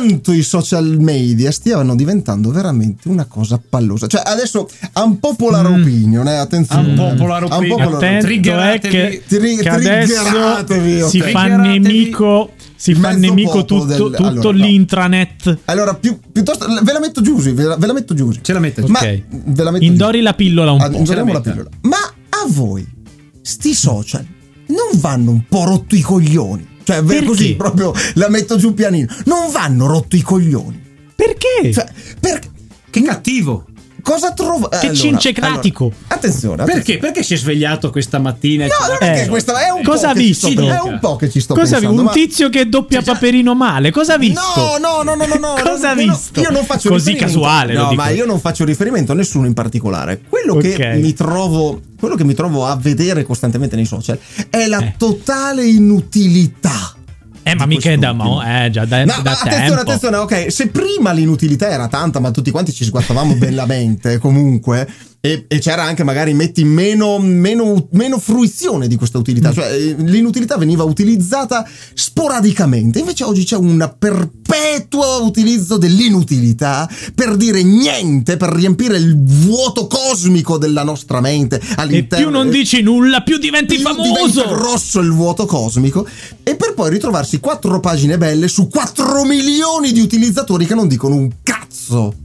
quanto i social media stiano diventando veramente una cosa pallosa. Cioè, adesso unpopular Mm. opinion, eh, attenzione. Unpopular opinion. Unpopular Attento è Triggeratevi. che, Tri- che adesso triggeratevi, si fa nemico, si fa nemico tutto, del- tutto allora, no. l'intranet. Allora, più- piuttosto ve la metto giù, sì, ve la, ve la metto giù. Ce la mette. Ma Ok. ve la metto Indori giù. la pillola un Ah, po'. la la pillola. Ma a voi, sti social, non vanno un po' rotto i coglioni? Cioè, Perché? così proprio la metto giù pianino. Non vanno rotto i coglioni. Perché? Cioè, per, Che cattivo. Cosa trovo? Che cincecratico. attenzione, Perché? Perché si è svegliato questa mattina? No, non è Eh. che questo è un Cosa po' ha che ci sto- visto? È un po' che ci sto Cosa vi- pensando. Un ma- tizio che doppia Paperino male. Cosa ha visto? No, no, no, no, no, no. Cosa ha visto? Io non faccio Così casuale, lo No, dico. ma io non faccio riferimento a nessuno in particolare. Quello Ok. che mi trovo quello che mi trovo a vedere costantemente nei social è la Eh. totale inutilità. Eh, ma mica è da mo, eh, già da, No, da ma attenzione, tempo. attenzione, ok. Se prima l'inutilità era tanta, ma tutti quanti ci sguattavamo bellamente, comunque. E, e c'era anche magari metti meno, meno, meno fruizione di questa Mm. utilità, cioè eh, l'inutilità veniva utilizzata sporadicamente, invece oggi c'è un perpetuo utilizzo dell'inutilità per dire niente, per riempire il vuoto cosmico della nostra mente E all'interno. più non dici nulla, più diventi più famoso. diventa grosso il vuoto cosmico e per poi ritrovarsi quattro pagine belle su 4 milioni di utilizzatori che non dicono un cazzo.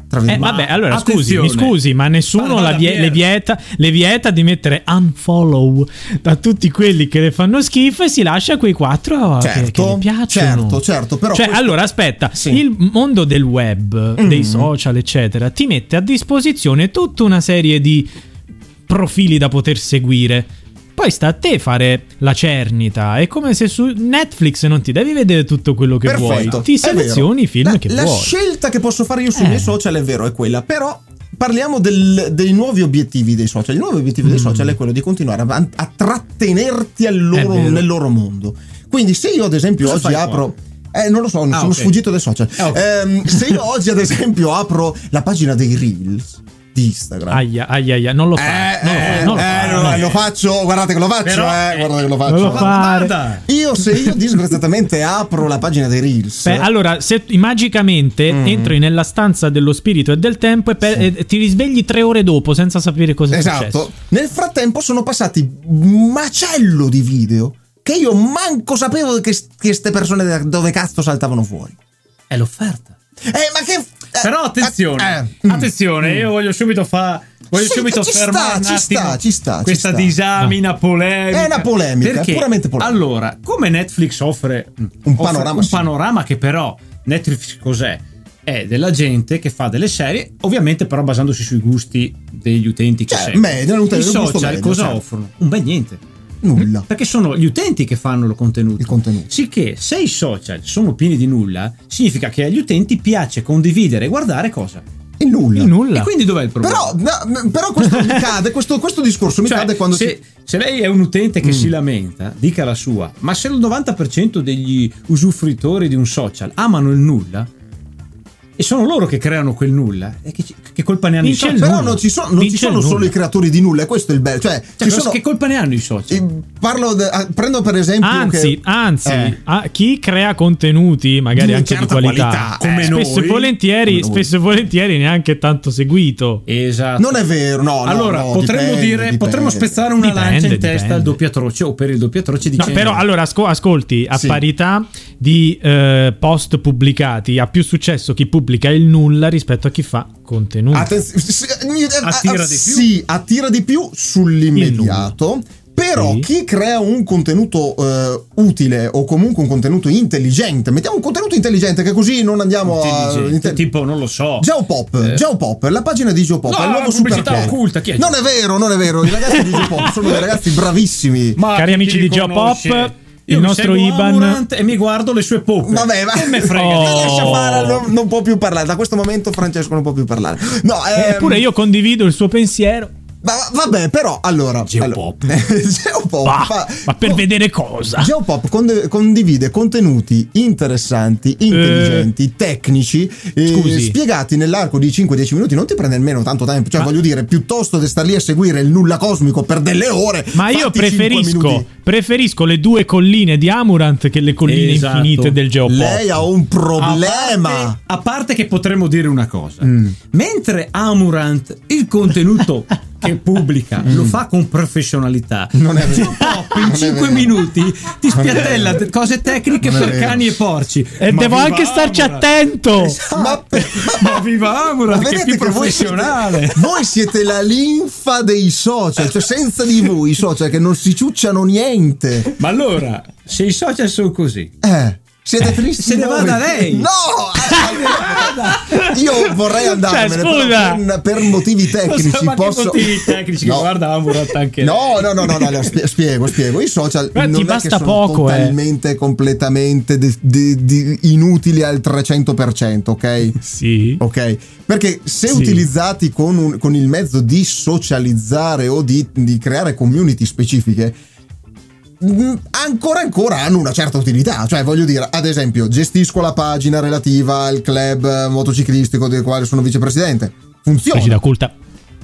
Tra Eh, vabbè, allora scusi, mi scusi, ma nessuno la vie- le, vieta, le vieta di mettere unfollow da tutti quelli che le fanno schifo e si lascia quei quattro che- che, Certo, le piacciono. certo, certo, però Cioè, questo- allora aspetta, Sì. il mondo del web, Mm. dei social, eccetera, ti mette a disposizione tutta una serie di profili da poter seguire. Poi sta a te fare la cernita. È come se su Netflix non ti devi vedere tutto quello che vuoi. Ti selezioni i film la, che la vuoi. scelta che posso fare io sui Eh. miei social è vero, è quella, però parliamo del- dei nuovi obiettivi dei social. Il nuovo obiettivo dei Mm. social è quello di continuare a, a trattenerti loro- nel loro mondo. Quindi se io ad esempio Cosa oggi apro... Eh, non lo so, Ah, sono ok. sfuggito dai social. Ah, ok. Ehm, se io oggi ad esempio apro la pagina dei Reels di Instagram. Aia, aia, aia, non lo fa. Eh, non lo fa, eh, non lo eh, fa, lo faccio, guardate che lo faccio, Però, eh, guardate che lo non faccio. lo fa. Io se io disgraziatamente apro la pagina dei Reels. Beh, allora, se magicamente Mm. entri nella stanza dello spirito e del tempo e, per- e ti risvegli tre ore dopo senza sapere cosa è Esatto. successo. Nel frattempo sono passati un macello di video che io manco sapevo che queste persone da dove cazzo saltavano fuori. È l'offerta. Eh, ma che Però attenzione, eh, mm. attenzione, io voglio subito fare. Voglio Sì, subito ci sta, fermare un ci sta, ci sta, ci questa sta. disamina polemica. È una polemica, Perché, puramente polemica. Allora, come Netflix offre Un offre panorama, un sì. panorama che però Netflix cos'è? È della gente che fa delle serie, ovviamente però basandosi sui gusti degli utenti che Cioè, seguono. medio, un I gusto social medio, cosa certo. offrono? Un bel niente. Nulla. Perché sono gli utenti che fanno il contenuto. Il contenuto. Sicché se i social sono pieni di nulla, significa che agli utenti piace condividere e guardare cosa. Il nulla. Il nulla. E quindi dov'è il problema? Però, no, però questo mi cade, questo, questo discorso mi Cioè, cade quando se, si... se lei è un utente che Mm. si lamenta, dica la sua, ma se il 90% degli usufruitori di un social amano il nulla e sono loro che creano quel nulla, e che, che colpa ne hanno Vince i social? Però non ci sono, non ci sono solo i creatori di nulla, e questo è il bello. Cioè, Cioè, sono... che colpa ne hanno i social? Parlo de- ah, prendo per esempio Anzi, che- anzi, Eh. ah, chi crea contenuti, magari Di anche di qualità, qualità, come eh, spesso noi, e volentieri, come noi. spesso e volentieri neanche tanto seguito. Esatto. non è vero, no, no, allora, no, potremmo dipende, dire, dipende. potremmo spezzare una Dipende, lancia in dipende. testa al doppio atroce o per il doppio atroce No, dicendo però allora asco- ascolti, a Sì. parità di eh, post pubblicati, ha più successo chi pubblica il nulla rispetto a chi fa contenuti. Attenzione, sì, eh, Attira eh, di più? Sì, attira di più sull'immediato. Però Sì. chi crea un contenuto eh, utile o comunque un contenuto intelligente, mettiamo un contenuto intelligente che così non andiamo a... inte- tipo, non lo so. Geopop, Eh. Geopop, la pagina di Geopop, No, è il nuovo la pubblicità super occulta, chi è Non è vero, non è vero, i ragazzi di Geopop sono dei ragazzi bravissimi. Ma Cari amici di Geopop, conosce? Il nostro Iban- Amurant e mi guardo le sue poppe. Vabbè, ma Che me frega. Oh. Fare, non, non può più parlare. Da questo momento Francesco non può più parlare. No, ehm, Eppure io condivido il suo pensiero. Ma vabbè, però allora. Geopop. allora- Geopop. Ma, fa- ma per co- vedere cosa? Geopop conde- condivide contenuti interessanti, intelligenti, tecnici, eh, Scusi. spiegati nell'arco di 5-10 minuti. Non ti prende nemmeno tanto tempo. Cioè, Ma- voglio dire, piuttosto di star lì a seguire il nulla cosmico per delle ore. Ma io preferisco, preferisco le due colline di Amurant che le colline Esatto. infinite del Geopop. Lei ha un problema. A parte, a parte che potremmo dire una cosa, Mm. mentre Amurant il contenuto che pubblica lo fa con professionalità, Mm. Non è vero. Geopop in Non è 5 vero. minuti ti spiattella cose tecniche Non per cani e porci. E Ma devo viva anche starci Amurant! attento. Esatto. Ma, per- Ma viva Ma che è vedete più che voi professionale. siete, voi siete la linfa dei social, cioè senza di voi i social che non si ciucciano niente. Ma allora, se i social sono così, Eh, siete tristi? se ne vada lei. No! io vorrei andarmene Cioè, scusa. però per, per motivi tecnici. che posso... motivi tecnici? No. Guarda Amurant anche No, no, no, no, no, no, spie- spiego, spiego. I social Beh, non ti basta che sono poco, eh. totalmente, completamente de- de- di- inutili al 300%, ok? Sì. Ok, perché se Sì. utilizzati con, un- con il mezzo di socializzare o di, di creare community specifiche, ancora ancora hanno una certa utilità. Cioè, voglio dire, ad esempio, gestisco la pagina relativa al club motociclistico del quale sono vicepresidente. Funziona. Pagina occulta.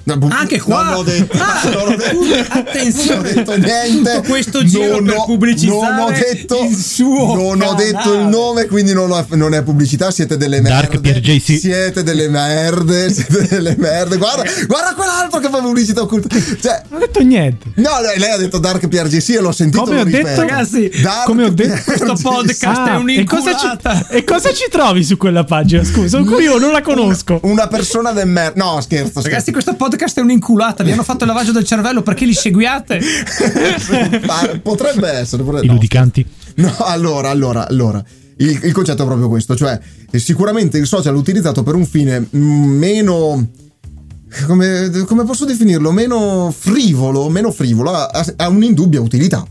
Bu- Anche qua. Non ho detto, Ah, non ho detto, attenzione. non ho detto niente. Tutto questo giro Non per ho- pubblicizzare non ho detto, il suo Non ho canale. detto il nome, quindi non, ho- non è pubblicità. Siete delle Dark merde. JC. Siete delle merde. Siete delle merde. Guarda, guarda quell'altro che fa pubblicità occulta. Cioè, Non ho detto niente. no, lei, lei ha detto Dark PRGC e l'ho sentito. Come ho detto, ragazzi, Dark come ho detto, questo PRGC. podcast- è Ah, e, cosa un'inculata. ci, e cosa ci trovi su quella pagina? Scusa, curioso, non la conosco. Una persona del mer. No, scherzo. scherzo. Ragazzi, questo podcast è un'inculata. Vi hanno fatto il lavaggio del cervello perché li seguiate. Ma potrebbe essere. potrebbe- I no, ludicanti. No, allora, allora, allora. Il, il concetto è proprio questo, cioè eh, sicuramente il social utilizzato per un fine mm, meno... Come, come posso definirlo? Meno frivolo, meno frivolo, ha, ha un'indubbia utilità.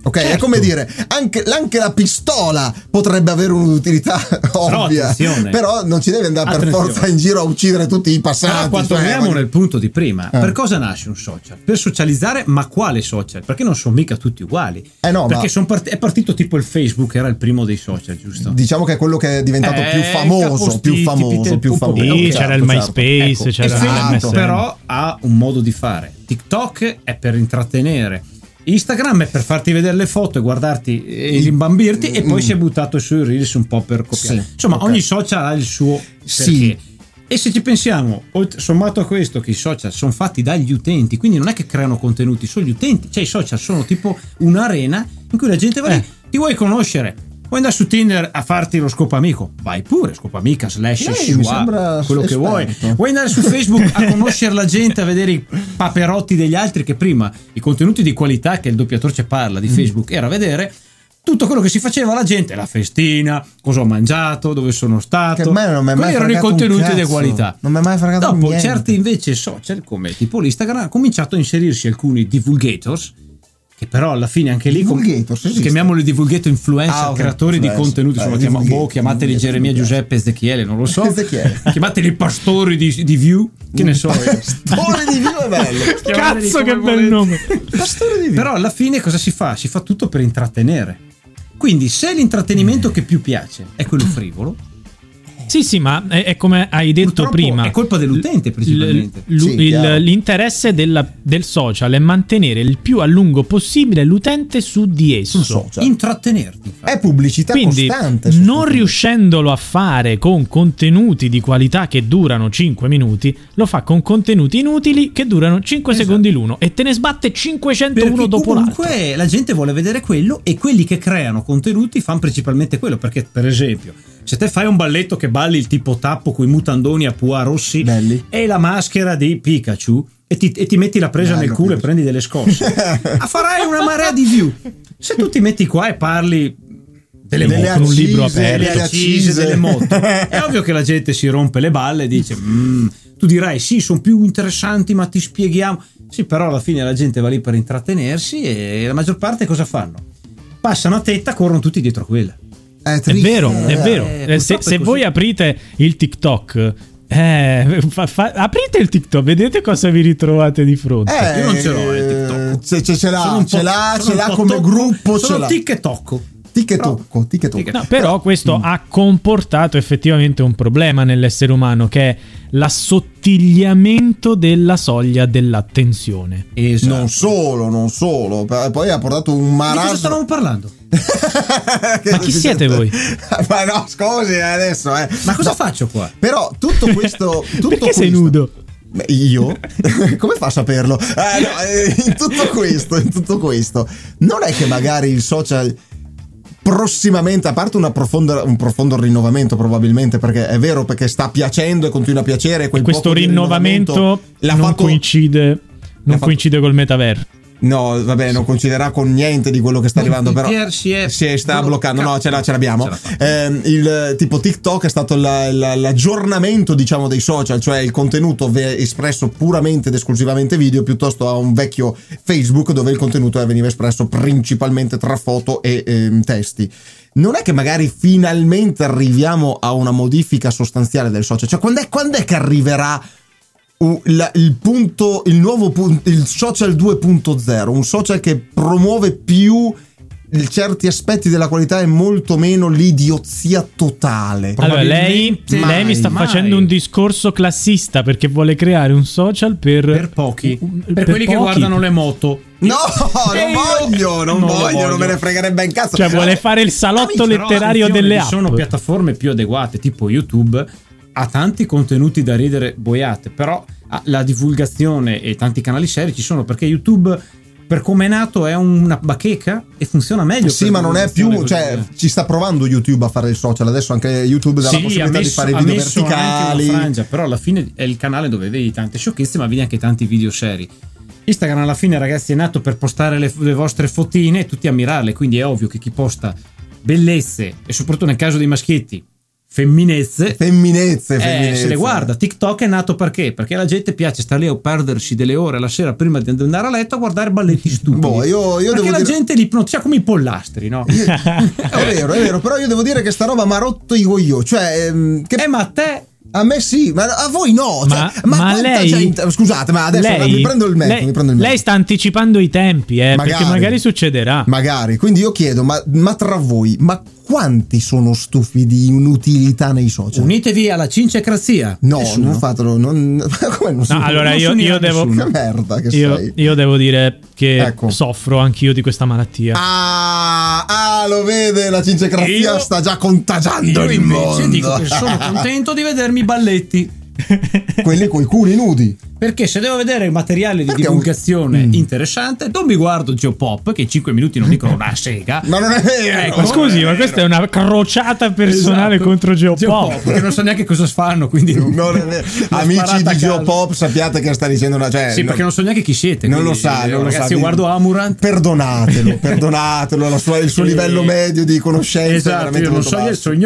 Ok, è Certo. come dire, anche, anche la pistola potrebbe avere un'utilità ovvia, attenzione. però non ci deve andare per Attenzione. forza in giro a uccidere tutti i passanti. Però qua cioè, torniamo voglio- nel punto di prima. Eh. Per cosa nasce un social? Per socializzare, ma quale social? Perché non sono mica tutti uguali. Eh no, Perché ma- part- è partito tipo il Facebook, era il primo dei social, giusto? Diciamo che è quello che è diventato Eh, più famoso, più famoso, più famoso. Sì, certo, c'era il certo. MySpace, Ecco, c'era e Facebook l'MSN. però ha un modo di fare. TikTok è per intrattenere. Instagram è per farti vedere le foto e guardarti e rimbambirti e poi si è buttato sui reels un po' per copiare. Sì, Insomma, ok. ogni social ha il suo Sì. perché. E se ci pensiamo, sommato a questo che i social sono fatti dagli utenti, quindi non è che creano contenuti, sono gli utenti, cioè i social sono tipo un'arena in cui la gente va lì, Eh. ti vuoi conoscere, vuoi andare su Tinder a farti lo scopamico, vai pure, scopamica slash Lei mi sua, sembra quello che vuoi. Vuoi andare su Facebook a conoscere la gente, a vedere i paperotti degli altri che prima i contenuti di qualità che il doppiatore ci parla Mm. di Facebook era vedere tutto quello che si faceva la gente, la festina, cosa ho mangiato, dove sono stato. Che a me non mi è mai Quelli erano i contenuti di qualità. Non mi è mai fregato Dopo, niente. certi invece social, come tipo l'Instagram, hanno cominciato a inserirsi alcuni divulgators. Che però alla fine anche lì com- Divulgators, esiste? chiamiamoli divulgator influencer, Ah, ok, creatori di contenuti. Eh, Sono chiama- divulgator, boh, chiamateli divulgator, Geremia. Giuseppe, Ezechiele, non lo so. Chiamateli pastori di, di View, che ne so. io. Pastore di Dio è bello. Cazzo, che bel nome. Pastore di Dio. Però alla fine cosa si fa? Si fa tutto per intrattenere. Quindi se l'intrattenimento che più piace è quello frivolo, Sì, sì, ma è, è come hai detto Purtroppo prima. è colpa dell'utente, principalmente. L- l- Sì, il- l'interesse della- del social è mantenere il più a lungo possibile l'utente su di esso. Social. intrattenerti. È pubblicità Quindi, costante. non riuscendolo a fare con contenuti di qualità che durano 5 minuti, lo fa con contenuti inutili che durano 5 Esatto. secondi l'uno e te ne sbatte 501 Perché dopo l'altro. comunque la gente vuole vedere quello e quelli che creano contenuti fanno principalmente quello. Perché, per esempio, se te fai un balletto che balli il tipo tappo con i mutandoni a pua rossi Belli. e la maschera di Pikachu e ti, e ti metti la presa Bello, nel culo e Pikachu. prendi delle scosse, farai una marea di view. Se tu ti metti qua e parli delle, Delle moto, con un libro accise, aperto. delle accise, accise. delle moto. È ovvio che la gente si rompe le balle e dice: "Mm, Tu dirai, sì, sono più interessanti, ma ti spieghiamo. Sì, però alla fine la gente va lì per intrattenersi e la maggior parte cosa fanno? Passano a tetta, corrono tutti dietro a quella. È, È triste, vero, è eh. vero. Eh, Eh, se è se voi aprite il TikTok Eh, fa- fa- aprite il TikTok, vedete cosa vi ritrovate di fronte. Eh, Io non ce l'ho, il TikTok. Ce, ce- ce l'ha, ce l'ha, ce l'ha come tocco- gruppo, ce Sono l'ha. tic e tocco. Tic e Però- tocco, tic e tocco. Tic e No, però questo ha comportato effettivamente un problema nell'essere umano che è l'assottigliamento della soglia dell'attenzione. Esatto. Non solo, non solo. Poi ha portato un Di cosa marasma. stavamo parlando? Ma chi siete voi? Ma no, scusi adesso, eh. Ma cosa No, faccio qua? Però tutto questo. Tutto Perché sei questo- nudo? Beh, Io? Come fa a saperlo? Eh, no, eh, in tutto questo, in tutto questo, non è che magari il social prossimamente, a parte una profonda- un profondo rinnovamento probabilmente, perché è vero perché sta piacendo e continua a piacere, quel Questo rinnovamento l'ha non fatto- coincide, non coincide col metaverso. No, vabbè, non coinciderà con niente di quello che sta arrivando, però Pier si è sta bloccando. No, ce, l'ha- ce l'abbiamo. Ehm, il tipo TikTok è stato la- la- l'aggiornamento, diciamo, dei social, cioè il contenuto espresso puramente ed esclusivamente video, piuttosto a un vecchio Facebook dove il contenuto veniva espresso principalmente tra foto e ehm, testi. Non è che magari finalmente arriviamo a una modifica sostanziale del social, cioè quando è, quando è che arriverà la- il punto, il nuovo punto, il social 2.0, un social che promuove più certi aspetti della qualità e molto meno l'idiozia totale. Allora, lei, lei mi sta mai. facendo un discorso classista perché vuole creare un social per, Per pochi. Per, per quelli che pochi. guardano le moto. No, non io- voglio, non, Non lo voglio, non voglio. me ne fregherebbe un cazzo. Cioè, vuole fare il salotto Però, letterario delle ci app. sono piattaforme più adeguate, tipo YouTube, ha tanti contenuti da ridere boiate, però ha la divulgazione e tanti canali seri ci sono perché YouTube per come è nato è una bacheca e funziona meglio. Sì, ma non è più, cioè, così. ci sta provando YouTube a fare il social. Adesso anche YouTube dà la Sì, ha possibilità di messo, fare ha video verticali. frangia, però alla fine è il canale dove vedi tante sciocchezze, ma vedi anche tanti video seri. Instagram alla fine, ragazzi, è nato per postare le, le vostre fotine e tutti ammirarle, quindi è ovvio che chi posta bellezze e soprattutto nel caso dei maschietti, femminezze, Femminezze, eh, femminezze. se le guarda. TikTok è nato perché? Perché alla gente piace stare lì a perdersi delle ore la sera prima di andare a letto a guardare balletti stupidi. Boh, io- io perché devo la dire- gente li ipnotizza come i pollastri, no? È vero, è vero, però io devo dire che sta roba mi ha rotto i coglioni. Cioè, ehm, che eh, ma a te A me sì, ma a voi no. Cioè, Ma- ma, ma quanta lei- gente- Scusate, ma adesso lei, mi prendo il mezzo. lei, mi prendo il mezzo. lei sta anticipando i tempi, eh, perché magari succederà. Magari. Quindi io chiedo, ma, ma tra voi, ma quanti sono stufi di inutilità nei social? unitevi alla cincecrazia. no, Nessuno. non fatelo. Non, come non No, allora non io, io devo, merda che io, sei. io devo dire che Ecco. soffro anch'io di questa malattia. Ah, ah, lo vede, la cincecrazia Io- sta già contagiando Io il mondo. dico che sono contento di vedermi i balletti. Quelli coi culi nudi. Perché se devo vedere materiale di Perché un- divulgazione Mm. interessante, non mi guardo Geopop, che in 5 minuti non dicono una sega. Ma non è vero. Ecco, Ma scusi, ma vero. questa è una crociata personale Esatto. contro Geopop. Che non so neanche cosa fanno, quindi Non è vero. Amici di. Geopop, sappiate che sta dicendo una. Cioè, Sì, perché non so neanche chi siete. Non lo sa, non lo ragazzi, sa. io guardo Amurant. Perdonatelo, perdonatelo. la sua- il suo Eh, livello medio di conoscenza è Esatto, veramente io non so, io basso. Eh,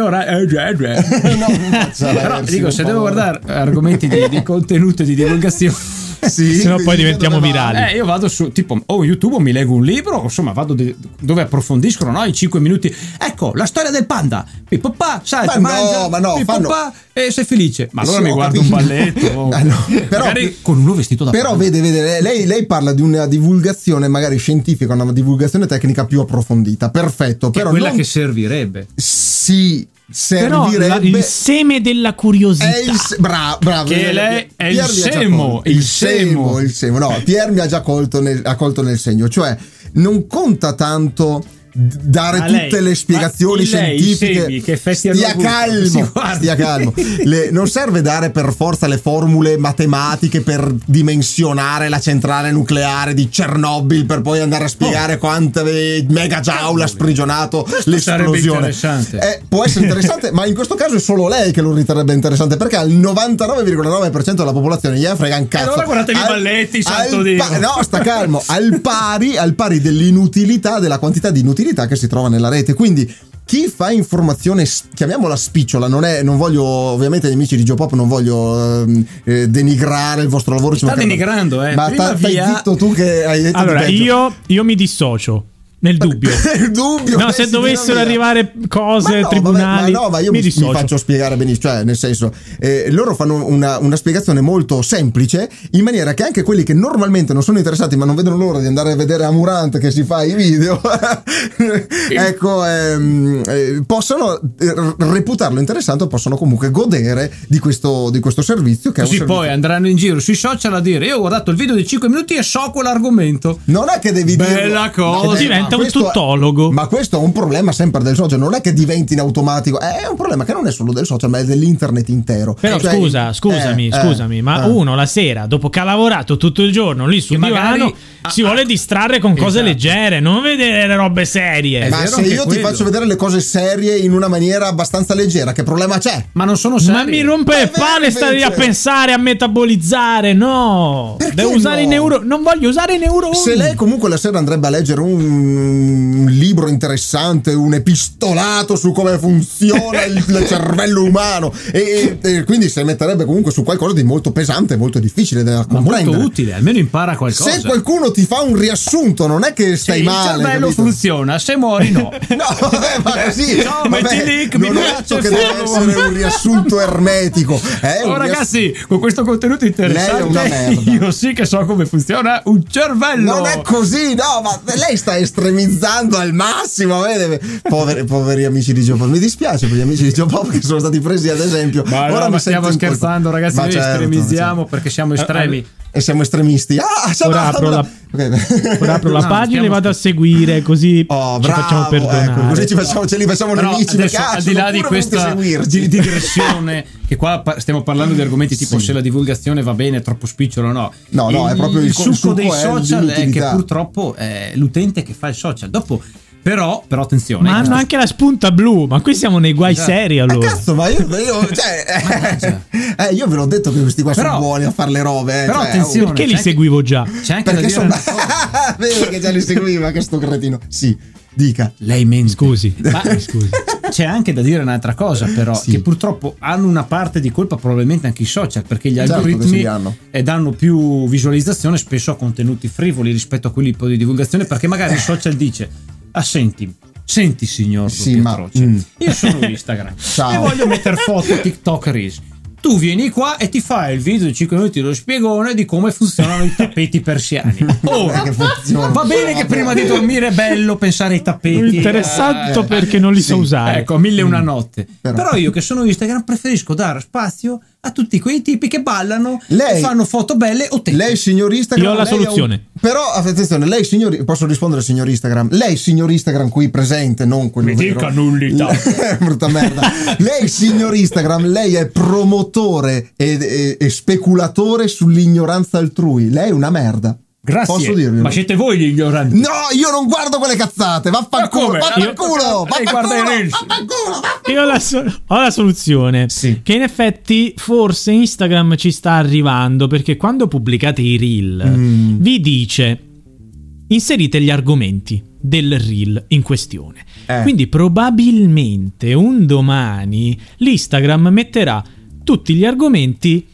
già, già. no, non faccia Però dico, se devo guardare argomenti di, di contenuto e di divulgazione, Sì, Se no poi diventiamo virali. eh, io vado su tipo o YouTube o mi leggo un libro, insomma, vado de- dove approfondiscono no, i 5 minuti. Ecco, la storia del panda. Pippo pa, salta, Ma no, mangia, ma no, fanno- e sei felice. Ma allora Sì, mi guardo capito. un balletto. o- Ah, no, però- magari con uno vestito da Però panda. vede, vede, lei, lei parla di una divulgazione magari scientifica, una divulgazione tecnica più approfondita. Perfetto, che è però quella non- che servirebbe. sì, Però la- servirebbe il seme della curiosità. È il bra- bravo, Che lei è il semo, colto. il il semo. semo, il semo. No, Pier mi ha già colto nel, ha colto nel segno, cioè non conta tanto dare lei- tutte le spiegazioni lei, i scientifiche. stia calmo, stia calmo. Le- non serve dare per forza le formule matematiche per dimensionare la centrale nucleare di Chernobyl per poi andare a spiegare quante megajoule ha sprigionato sarebbe l'esplosione. Eh, può essere interessante, ma in questo caso è solo lei che lo riterrebbe interessante perché al 99,9% della popolazione gli frega un cazzo. allora guardatevi i Al- balletti, santo al Dio. pa- no, sta calmo. Al pari, al pari dell'inutilità, della quantità di inutilità che si trova nella rete. Quindi. Chi fa informazione, chiamiamola spicciola, non, è, non voglio, ovviamente, gli amici di Geopop, non voglio ehm, eh, denigrare il vostro lavoro. ci Sta denigrando, eh. Ma stai via- zitto tu che hai detto Allora, io, io mi dissocio. Nel dubbio. Nel dubbio. No, eh, se dovessero arrivare cose, Ma no, tribunali. vabbè, ma no, ma io mi, mi dissocio. faccio spiegare benissimo. Cioè, nel senso, eh, loro fanno una, una spiegazione molto semplice, in maniera che anche quelli che normalmente non sono interessati, ma non vedono l'ora di andare a vedere Amurant che si fa i video, ecco, ehm, eh, possono eh, reputarlo interessante o possono comunque godere di questo, di questo servizio. Che Così servizio- poi andranno in giro sui social a dire io ho guardato il video di 5 minuti e so quell'argomento. Non è che devi dire. Bella cosa. Diventa un questo è- tuttologo. ma questo è un problema sempre del social. Non è che diventi in automatico. È un problema che non è solo del social, ma è dell'internet intero. Però Cioè, scusa, scusami, eh, scusami, eh, ma eh. uno la sera, dopo che ha lavorato tutto il giorno lì sul divano, ah, si ah, vuole distrarre con cose esatto. leggere, non vedere le robe serie. Ma se io ti quello. faccio vedere le cose serie in una maniera abbastanza leggera, che problema c'è? Ma non sono serie. Ma mi rompe le palle stare lì a pensare, a metabolizzare, no. Perché Devo usare no? i neuroni, non voglio usare i neuroni. Se lei comunque la sera andrebbe a leggere un, un libro interessante, un epistolato su come funziona il, il cervello umano, e, e- quindi si metterebbe comunque su qualcosa di molto pesante, molto difficile da Ma comprendere. molto utile, almeno impara qualcosa. Se qualcuno ti fa un riassunto, non è che stai Sì, male. Il cervello capito? funziona, se muori no. No, vabbè, ma così No, vabbè, metti lì che mi piace, che deve essere un riassunto ermetico. Un Oh riass- ragazzi, con questo contenuto interessante, Lei è una merda. io sì che so come funziona un cervello. Non è così, no, ma lei sta estremizzando al massimo. Poveri, poveri amici di Giopop. Mi dispiace per gli amici di Giopop che sono stati presi ad esempio. Ma no, Ora ma mi stiamo in colpa. scherzando, ragazzi. Ma noi certo, estremizziamo certo. perché siamo estremi. E siamo estremisti. Ah, siamo- Ora apro la- Ok. Ora apro la No, pagina e vado a seguire così Oh, ci facciamo bravo, perdonare. ecco, così ci facciamo, ce li facciamo Però nemici. adesso, perché, ah, al di là di questa di- digressione, che qua stiamo parlando di argomenti tipo Sì. se la divulgazione va bene, è troppo spicciolo o no. No, no, è proprio il- il il succo succo dei è social è che l'inutilità. purtroppo è l'utente che fa il social. Dopo, però, però attenzione. Ma hanno anche la spunta blu, ma qui siamo nei guai Esatto. seri Ma allora. cazzo, ma io, io, cioè, Mannaggia. eh, io ve l'ho detto che questi qua Però- sono buoni a fare le robe. eh, però cioè, attenzione, Perché li anche- seguivo già? C'è anche Perché da dire sono. Vero che già li seguiva, che sto cretino. Sì, dica. Lei mente. Scusi. Ma Scusi. c'è anche da dire un'altra cosa, però, Sì. che purtroppo hanno una parte di colpa probabilmente anche i social, perché gli Certo che algoritmi ce li hanno. eh, danno più visualizzazione spesso a contenuti frivoli rispetto a quelli di divulgazione, perché magari il social dice, ah senti, senti signor Sì, ma- mm. io sono Instagram Ciao. e voglio mettere foto TikTok Reels. Tu vieni qua e ti fai il video di 5 minuti dello spiegone di come funzionano i tappeti persiani. Ora, Che funziona. va bene che prima di dormire è bello pensare ai tappeti. Interessante Eh, perché non li so sì. usare. Ecco, mille e una notte. Però- Però. io che sono Instagram preferisco dare spazio a tutti quei tipi che ballano Lei- e fanno foto belle o te. Lei, signor Instagram. Io ho la ha un- soluzione. Però, attenzione, lei, signor. Posso rispondere, signor Instagram? Lei, signor Instagram, qui presente, non quello Mi vero. dica nullità. Brutta merda. lei, signor Instagram, lei è promotore e, e- e speculatore sull'ignoranza altrui. Lei è una merda. Grazie. Posso dirglielo? Ma siete voi gli ignoranti. No, io non guardo quelle cazzate. Vaffanculo, vaffanculo, vaffanculo. Io ho la, so- ho la soluzione. Sì. Che in effetti forse Instagram ci sta arrivando perché quando pubblicate i reel Mm. vi dice inserite gli argomenti del reel in questione. Eh. Quindi probabilmente un domani l'Instagram metterà tutti gli argomenti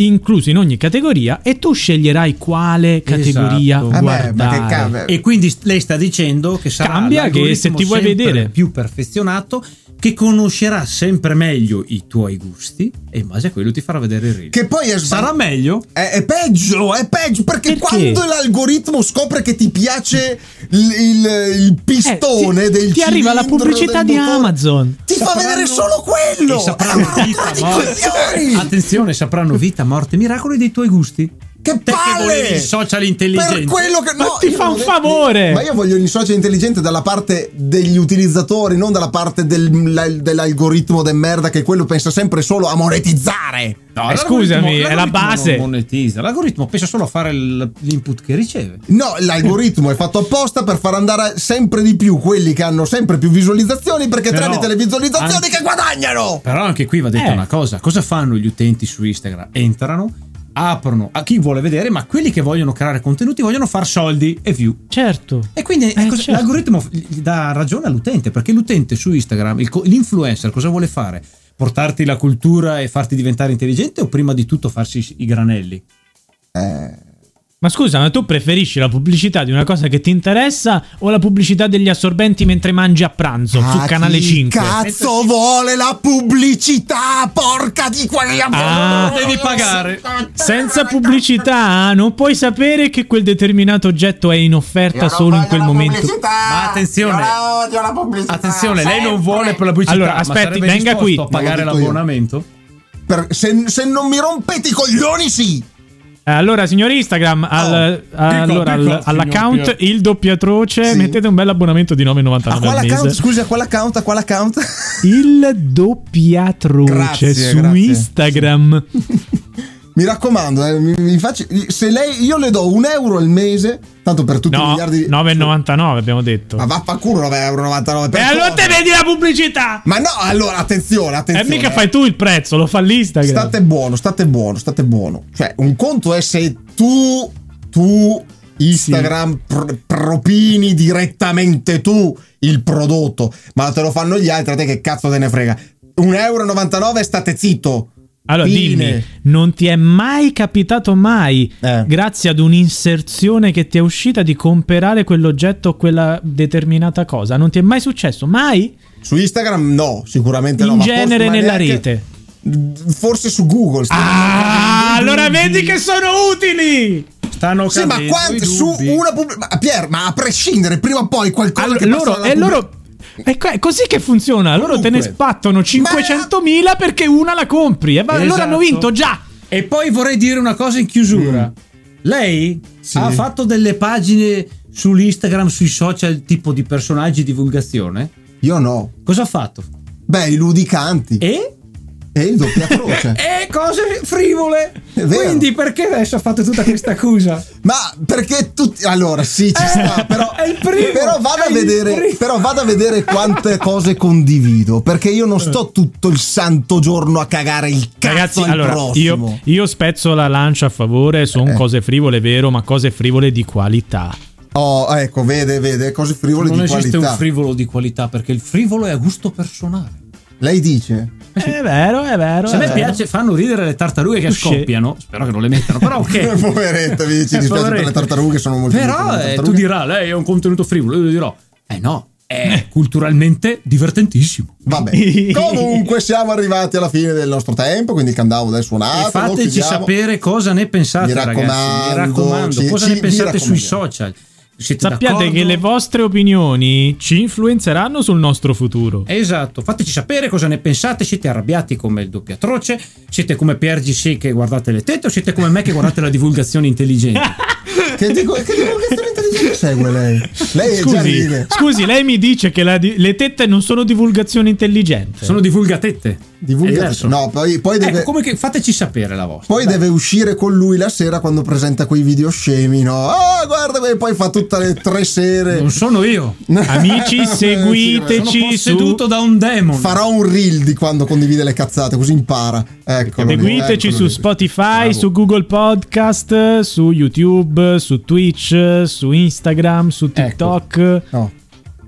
inclusi in ogni categoria e tu sceglierai quale categoria Esatto. Vabbè, ma che guardare. cavolo. E quindi lei sta dicendo che sarà Cambia che se ti vuoi vedere. più perfezionato che conoscerà sempre meglio i tuoi gusti e in base a quello ti farà vedere il reel. Che poi è sbag- sarà meglio? È, è peggio, è peggio perché, Perché? quando l'algoritmo scopre che ti piace il, il- il pistone Eh, ti- del ti arriva la pubblicità di motore, Amazon. ti fa Sapranno- vedere solo quello E sapranno Ah, vita, morte. Attenzione, sapranno vita, morte, miracoli dei tuoi gusti. Che palle volevi il social intelligente. per quello che Ma no, ti fa un favore! ma io voglio il social intelligente dalla parte degli utilizzatori non dalla parte del- la- dell'algoritmo de merda che quello pensa sempre solo a monetizzare No, Eh, scusami, è la l'algoritmo base. Non monetizza. L'algoritmo pensa solo a fare l'input che riceve. No, l'algoritmo è fatto apposta per far andare sempre di più quelli che hanno sempre più visualizzazioni perché Però, tramite le visualizzazioni anche- che guadagnano. Però anche qui va detta Eh. una cosa: cosa fanno gli utenti su Instagram? Entrano, aprono a chi vuole vedere, ma quelli che vogliono creare contenuti vogliono far soldi e view. Certo. E quindi Eh, cosa- certo. l'algoritmo gli dà ragione all'utente perché l'utente su Instagram, il l'influencer, cosa vuole fare? Portarti la cultura e farti diventare intelligente o prima di tutto farsi i granelli? Eh, Ma scusa, ma tu preferisci la pubblicità di una cosa che ti interessa o la pubblicità degli assorbenti mentre mangi a pranzo su Ah, canale chi 5? Cazzo vuole la pubblicità, porca di quella Ah, devi pagare. Senza pubblicità non puoi sapere che quel determinato oggetto è in offerta solo in quel momento. Ma attenzione. Attenzione, lei non vuole per la pubblicità. Allora, aspetti, venga qui. a pagare io. l'abbonamento? Per- se, se non mi rompete i coglioni, sì. Eh, Allora, signor Instagram, al- allora, dico, al- all'account signor il doppiatroce, Sì. mettete un bel abbonamento di 9,99 A al quale account? Scusi, a quale account? A quale account? Il doppiatroce Grazie, su grazie. Instagram. mi raccomando, eh, mi, mi faccia- se lei, io le do un euro al mese, tanto per tutti i No, miliardi. 9,99 abbiamo detto. Ma vaffanculo 9,99 euro. per E allora te vedi la pubblicità! Ma no, allora attenzione, E attenzione. mica eh. fai tu il prezzo, lo fa l'Instagram. State buono, state buono, state buono. Cioè, un conto è se tu, tu, Instagram, pr- propini direttamente tu il prodotto, ma te lo fanno gli altri, a te che cazzo te ne frega. 1,99 euro state zitto. Allora, Fine. dimmi, non ti è mai capitato mai, Eh. grazie ad un'inserzione che ti è uscita, di comprare quell'oggetto o quella determinata cosa? Non ti è mai successo? Mai? Su Instagram no, sicuramente no. In genere ma nella neanche- rete. Forse su Google. Ah, allora vedi che sono utili! Stanno Sì, ma quanti su dubbi. una pubblica. Pier, ma a prescindere, prima o poi qualcosa Allora, che passa loro, dalla e pubblica- loro è co- è così che funziona. Loro te ne Comunque. spattano 500.000 perché una la compri. E Esatto. hanno vinto già. E poi vorrei dire una cosa in chiusura. Lei Sì. ha fatto delle pagine sull'Instagram, sui social, tipo di personaggi di divulgazione? Io no. Cosa ha fatto? Beh, i ludicanti. E? E il doppia croce. E cose frivole. È. Quindi perché adesso ha fatto tutta questa accusa? Ma perché tutti. Allora, sì, ci Eh, sta. Però, è il primo, però, vado è a il vedere, primo. però vado a vedere quante cose condivido. Perché io non sto tutto il santo giorno a cagare il cazzo Ragazzi, al allora prossimo. io, io spezzo la lancia a favore. Sono Eh. cose frivole, vero, ma cose frivole di qualità. Oh, ecco, vede, vede, cose frivole non di esiste qualità. un frivolo di qualità perché il frivolo è a gusto personale. Lei dice. È vero, è vero. Se a me vero. piace, fanno ridere le tartarughe che Tu sce- scoppiano. Spero che non le mettano, però ok. Poveretta, mi ci dispiace per le tartarughe, sono molto Però eh, tu dirà, lei è un contenuto frivolo. Io dirò, eh no, è culturalmente divertentissimo. Vabbè, comunque siamo arrivati alla fine del nostro tempo, quindi il countdown è suonato. e fateci chiudiamo. sapere cosa ne pensate, Mi ragazzi. raccomando, Mi raccomando, ci- cosa ci- ne pensate sui social? Siete Sappiate d'accordo? che le vostre opinioni ci influenzeranno sul nostro futuro. Esatto, fateci sapere cosa ne pensate. Siete arrabbiati come il doppio atroce? Siete come Pier GC che guardate le tette? O siete come me che guardate la divulgazione intelligente? Che, dico, che divulgazione intelligente segue lei? Lei Scusi, scusi, lei mi dice che la di- le tette non sono divulgazione intelligente. Sono divulgatette. Divulga- È diverso. No, poi, poi deve, Ecco, come che fateci sapere la vostra. poi Dai. deve uscire con lui la sera quando presenta quei video scemi, no? Ah, guarda, e poi fa tutte le tre sere. Non sono io. Amici, Sono seguiteci su posseduto da un demon. Farò un reel di quando condivide le cazzate, così impara. Eccolo lì, Seguiteci eccolo su lì. Spotify, Bravo. su Google Podcast, su YouTube, su Twitch, su Instagram, su TikTok. No.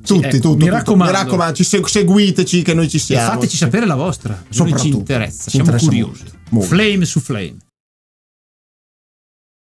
Tutti, ecco, tutto, mi tutto. raccomando. Mi raccomando, ci seg- seguiteci che noi ci E siamo. fateci sapere la vostra. Soprattutto. ci interessa. Ci Siamo interessa curiosi. molto, molto. Flame su flame.